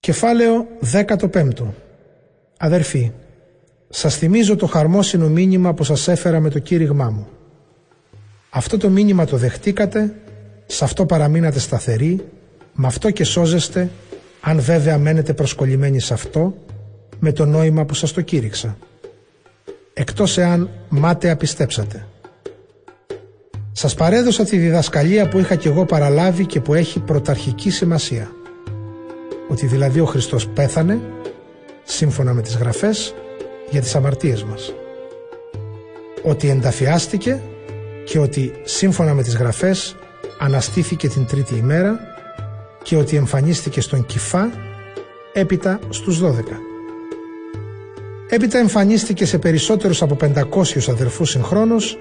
Κεφάλαιο 15 Αδερφοί, σας θυμίζω το χαρμόσυνο μήνυμα που σας έφερα με το κήρυγμά μου. Αυτό το μήνυμα το δεχτήκατε, σε αυτό παραμείνατε σταθεροί, με αυτό και σώζεστε, αν βέβαια μένετε προσκολλημένοι σε αυτό, με το νόημα που σας το κήρυξα. Εκτός εάν μάταια πιστέψατε. Σας παρέδωσα τη διδασκαλία που είχα κι εγώ παραλάβει και που έχει πρωταρχική σημασία. Ότι δηλαδή ο Χριστός πέθανε, σύμφωνα με τις γραφές, για τις αμαρτίες μας. Ότι ενταφιάστηκε και ότι σύμφωνα με τις γραφές αναστήθηκε την τρίτη ημέρα και ότι εμφανίστηκε στον Κιφά έπειτα στους 12. Έπειτα εμφανίστηκε σε περισσότερους από 500 αδερφούς συγχρόνως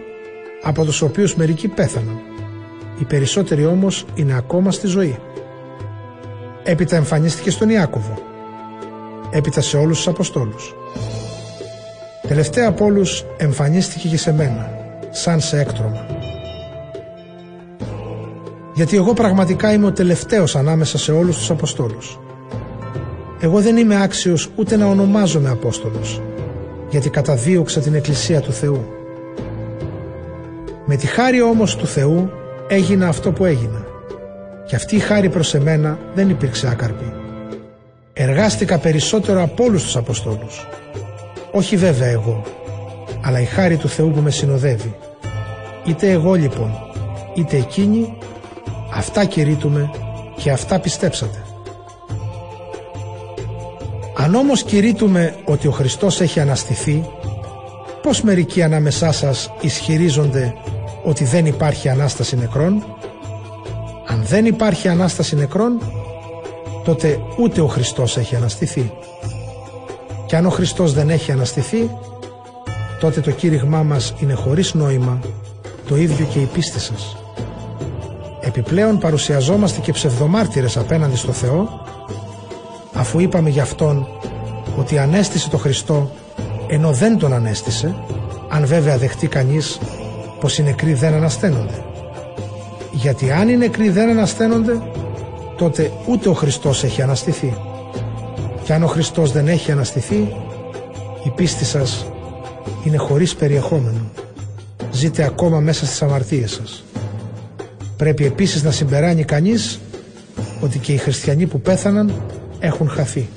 από τους οποίους μερικοί πέθαναν. Οι περισσότεροι όμως είναι ακόμα στη ζωή. Έπειτα εμφανίστηκε στον Ιάκωβο. Έπειτα σε όλους τους Αποστόλους. Τελευταία από όλους εμφανίστηκε και σε μένα, σαν σε έκτρωμα. Γιατί εγώ πραγματικά είμαι ο τελευταίος ανάμεσα σε όλους τους Αποστόλους. Εγώ δεν είμαι άξιος ούτε να ονομάζομαι Απόστολος, γιατί καταδίωξα την Εκκλησία του Θεού. Με τη χάρη όμως του Θεού έγινα αυτό που έγινα. Και αυτή η χάρη προς εμένα δεν υπήρξε άκαρπη. Εργάστηκα περισσότερο από όλους τους Αποστόλους. Όχι βέβαια εγώ, αλλά η χάρη του Θεού που με συνοδεύει. Είτε εγώ λοιπόν, είτε εκείνοι, αυτά κηρύττουμε και αυτά πιστέψατε. Αν όμως κηρύττουμε ότι ο Χριστός έχει αναστηθεί, πώς μερικοί ανάμεσά σας ισχυρίζονται ότι δεν υπάρχει Ανάσταση νεκρών; Αν δεν υπάρχει Ανάσταση νεκρών, τότε ούτε ο Χριστός έχει αναστηθεί. Και αν ο Χριστός δεν έχει αναστηθεί, τότε το κήρυγμά μας είναι χωρίς νόημα, το ίδιο και η πίστη σας. Επιπλέον παρουσιαζόμαστε και ψευδομάρτυρες απέναντι στο Θεό, αφού είπαμε για Αυτόν ότι ανέστησε το Χριστό ενώ δεν τον ανέστησε, αν βέβαια δεχτεί κανείς πως οι νεκροί δεν ανασταίνονται. Γιατί αν οι νεκροί δεν ανασταίνονται, τότε ούτε ο Χριστός έχει αναστηθεί. Και αν ο Χριστός δεν έχει αναστηθεί, η πίστη σας είναι χωρίς περιεχόμενο. Ζείτε ακόμα μέσα στις αμαρτίες σας. Πρέπει επίσης να συμπεράνει κανείς ότι και οι χριστιανοί που πέθαναν έχουν χαθεί.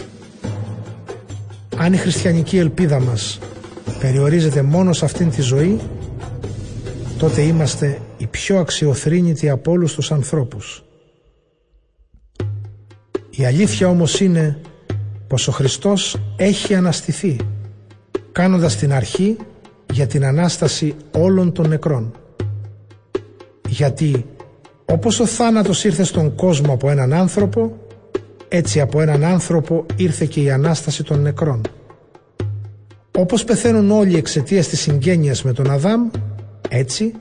Αν η χριστιανική ελπίδα μας περιορίζεται μόνο σε αυτήν τη ζωή, τότε είμαστε οι πιο αξιοθρύνητοι από όλους τους ανθρώπους. Η αλήθεια όμως είναι πως ο Χριστός έχει αναστηθεί, κάνοντας την αρχή για την Ανάσταση όλων των νεκρών. Γιατί όπως ο θάνατος ήρθε στον κόσμο από έναν άνθρωπο, έτσι από έναν άνθρωπο ήρθε και η Ανάσταση των νεκρών. Όπως πεθαίνουν όλοι εξαιτίας της συγγένειας με τον Αδάμ, έτσι,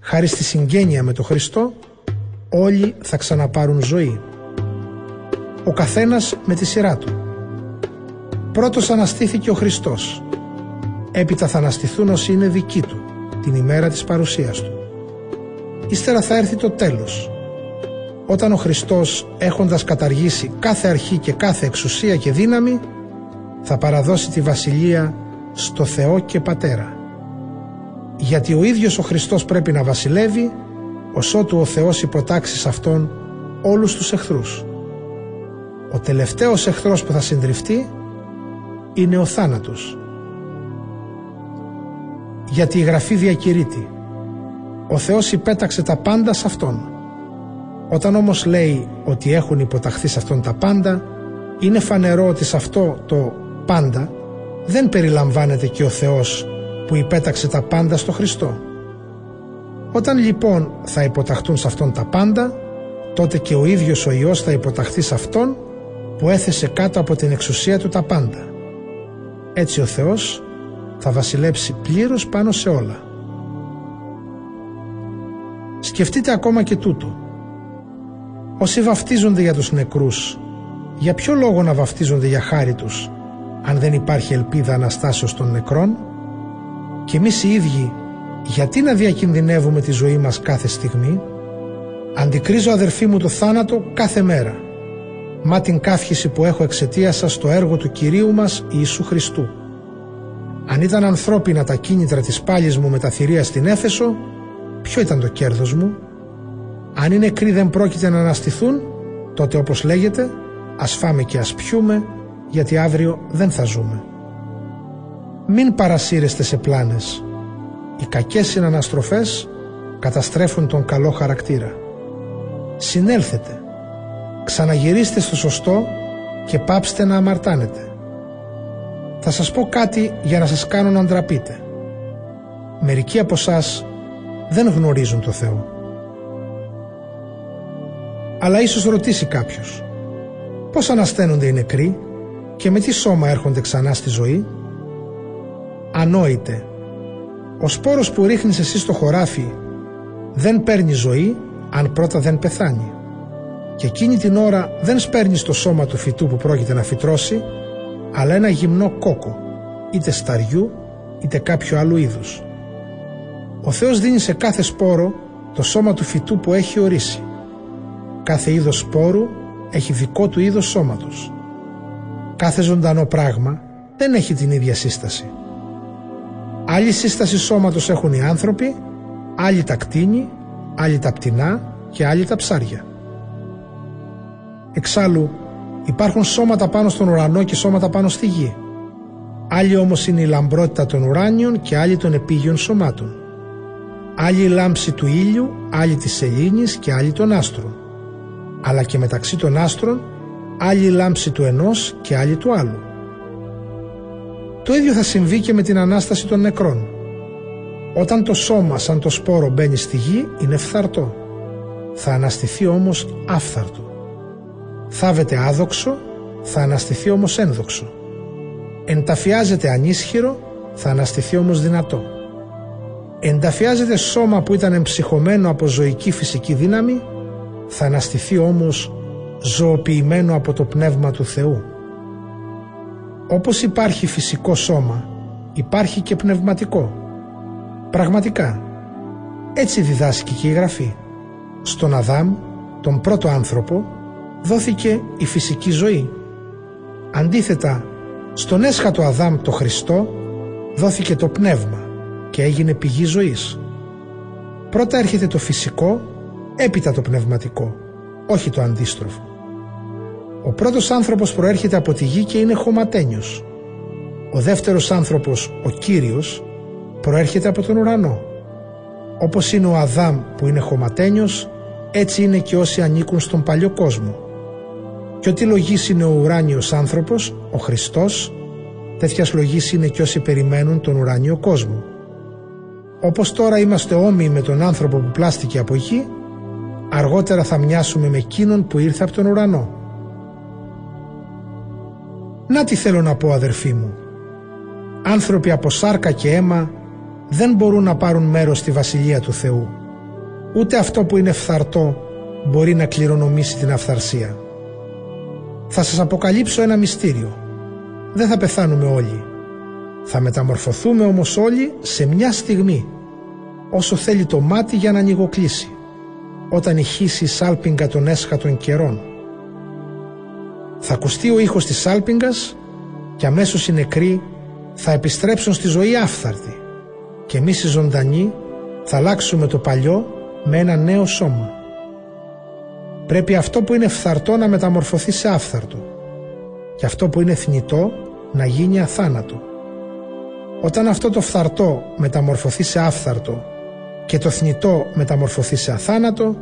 χάρη στη συγγένεια με τον Χριστό, όλοι θα ξαναπάρουν ζωή. Ο καθένας με τη σειρά του. Πρώτος αναστήθηκε ο Χριστός. Έπειτα θα αναστηθούν όσοι είναι δικοί του, την ημέρα της παρουσίας του. Ύστερα θα έρθει το τέλος. Όταν ο Χριστός έχοντας καταργήσει κάθε αρχή και κάθε εξουσία και δύναμη, θα παραδώσει τη βασιλεία στο Θεό και Πατέρα γιατί ο ίδιος ο Χριστός πρέπει να βασιλεύει ως ότου ο Θεός υποτάξει σε Αυτόν όλους τους εχθρούς. Ο τελευταίος εχθρός που θα συντριφτεί είναι ο θάνατος. Γιατί η Γραφή διακηρύττει ο Θεός υπέταξε τα πάντα σε Αυτόν. Όταν όμως λέει ότι έχουν υποταχθεί σε Αυτόν τα πάντα είναι φανερό ότι σε αυτό το πάντα δεν περιλαμβάνεται και ο Θεός που υπέταξε τα πάντα στο Χριστό. Όταν λοιπόν θα υποταχτούν σε Αυτόν τα πάντα, τότε και ο ίδιος ο Υιός θα υποταχθεί σε Αυτόν που έθεσε κάτω από την εξουσία του τα πάντα. Έτσι ο Θεός θα βασιλέψει πλήρως πάνω σε όλα. Σκεφτείτε ακόμα και τούτο. Όσοι βαφτίζονται για τους νεκρούς, για ποιο λόγο να βαφτίζονται για χάρη τους, αν δεν υπάρχει ελπίδα Αναστάσεως των νεκρών, και εμείς οι ίδιοι γιατί να διακινδυνεύουμε τη ζωή μας κάθε στιγμή; Αντικρίζω αδερφοί μου το θάνατο κάθε μέρα. μα την καύχηση που έχω εξαιτίας σας στο έργο του Κυρίου μας Ιησού Χριστού. Αν ήταν ανθρώπινα τα κίνητρα της πάλης μου με τα θηρία στην Έφεσο, ποιο ήταν το κέρδος μου; Αν οι νεκροί δεν πρόκειται να αναστηθούν, τότε όπως λέγεται, ας φάμε και ας πιούμε, γιατί αύριο δεν θα ζούμε. Μην παρασύρεστε σε πλάνες. Οι κακές συναναστροφές καταστρέφουν τον καλό χαρακτήρα. Συνέλθετε. Ξαναγυρίστε στο σωστό και πάψτε να αμαρτάνετε. Θα σας πω κάτι για να σας κάνω να ντραπείτε. Μερικοί από εσά δεν γνωρίζουν το Θεό. Αλλά ίσως ρωτήσει κάποιος Πώς ανασταίνονται οι νεκροί και με τι σώμα έρχονται ξανά στη ζωή; Ανόητε. Ο σπόρος που ρίχνεις εσύ στο χωράφι δεν παίρνει ζωή αν πρώτα δεν πεθάνει. Και εκείνη την ώρα δεν σπέρνει το σώμα του φυτού που πρόκειται να φυτρώσει, αλλά ένα γυμνό κόκο, είτε σταριού είτε κάποιο άλλου είδους. Ο Θεός δίνει σε κάθε σπόρο το σώμα του φυτού που έχει ορίσει. Κάθε είδος σπόρου έχει δικό του είδος σώματος. Κάθε ζωντανό πράγμα δεν έχει την ίδια σύσταση. Άλλη σύσταση σώματος έχουν οι άνθρωποι, άλλοι τα κτίνη, άλλοι τα πτηνά και άλλοι τα ψάρια. Εξάλλου υπάρχουν σώματα πάνω στον ουρανό και σώματα πάνω στη γη. Άλλοι όμως είναι η λαμπρότητα των ουράνιων και άλλοι των επίγειων σωμάτων. Άλλη η λάμψη του ήλιου, άλλη της σελήνης και άλλη των άστρων. Αλλά και μεταξύ των άστρων άλλη η λάμψη του ενός και άλλη του άλλου. Το ίδιο θα συμβεί και με την Ανάσταση των νεκρών. Όταν το σώμα σαν το σπόρο μπαίνει στη γη είναι φθαρτό. Θα αναστηθεί όμως άφθαρτο. Θάβεται άδοξο, θα αναστηθεί όμως ένδοξο. Ενταφιάζεται ανίσχυρο, θα αναστηθεί όμως δυνατό. Ενταφιάζεται σώμα που ήταν εμψυχωμένο από ζωική φυσική δύναμη, θα αναστηθεί όμως ζωοποιημένο από το Πνεύμα του Θεού. Όπως υπάρχει φυσικό σώμα, υπάρχει και πνευματικό. Πραγματικά, έτσι διδάσκει και η Γραφή. Στον Αδάμ, τον πρώτο άνθρωπο, δόθηκε η φυσική ζωή. Αντίθετα, στον έσχατο Αδάμ το Χριστό, δόθηκε το πνεύμα και έγινε πηγή ζωής. Πρώτα έρχεται το φυσικό, έπειτα το πνευματικό, όχι το αντίστροφο. Ο πρώτος άνθρωπος προέρχεται από τη γη και είναι χωματένιος. Ο δεύτερος άνθρωπος, ο Κύριος, προέρχεται από τον ουρανό. Όπως είναι ο Αδάμ που είναι χωματένιος, έτσι είναι και όσοι ανήκουν στον παλιό κόσμο. Και ό,τι λογής είναι ο ουράνιος άνθρωπος, ο Χριστός, τέτοιας λογής είναι και όσοι περιμένουν τον ουράνιο κόσμο. Όπως τώρα είμαστε όμοιοι με τον άνθρωπο που πλάστηκε από γη, αργότερα θα μοιάσουμε με εκείνον που ήρθε από τον ουρανό. Να τι θέλω να πω αδερφοί μου. Άνθρωποι από σάρκα και αίμα δεν μπορούν να πάρουν μέρος στη Βασιλεία του Θεού. Ούτε αυτό που είναι φθαρτό μπορεί να κληρονομήσει την αυθαρσία. Θα σας αποκαλύψω ένα μυστήριο. Δεν θα πεθάνουμε όλοι. Θα μεταμορφωθούμε όμως όλοι σε μια στιγμή, όσο θέλει το μάτι για να ανοιγοκλείσει, όταν ηχήσει η σάλπιγγα των έσχατων καιρών. Θα ακουστεί ο ήχος της σάλπιγγας και αμέσως οι νεκροί θα επιστρέψουν στη ζωή άφθαρτη και εμείς οι ζωντανοί θα αλλάξουμε το παλιό με ένα νέο σώμα. Πρέπει αυτό που είναι φθαρτό να μεταμορφωθεί σε άφθαρτο και αυτό που είναι θνητό να γίνει αθάνατο. Όταν αυτό το φθαρτό μεταμορφωθεί σε άφθαρτο και το θνητό μεταμορφωθεί σε αθάνατο,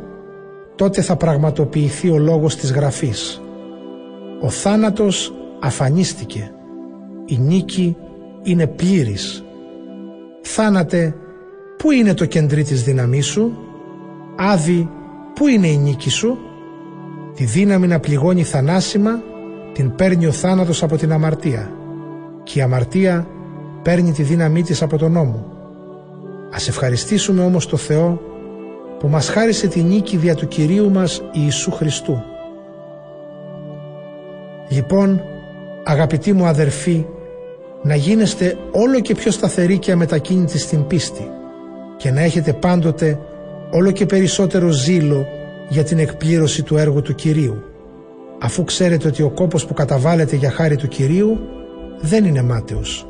τότε θα πραγματοποιηθεί ο λόγος της Γραφής. Ο θάνατος αφανίστηκε. Η νίκη είναι πλήρης. Θάνατε, πού είναι το κεντρί της δύναμής σου; Άδη, πού είναι η νίκη σου; Τη δύναμη να πληγώνει θανάσιμα την παίρνει ο θάνατος από την αμαρτία και η αμαρτία παίρνει τη δύναμή της από τον νόμο. Ας ευχαριστήσουμε όμως το Θεό που μας χάρισε τη νίκη δια του Κυρίου μας Ιησού Χριστού. Λοιπόν, αγαπητοί μου αδερφοί, να γίνεστε όλο και πιο σταθεροί και αμετακίνητοι στην πίστη και να έχετε πάντοτε όλο και περισσότερο ζήλο για την εκπλήρωση του έργου του Κυρίου αφού ξέρετε ότι ο κόπος που καταβάλλεται για χάρη του Κυρίου δεν είναι μάταιος.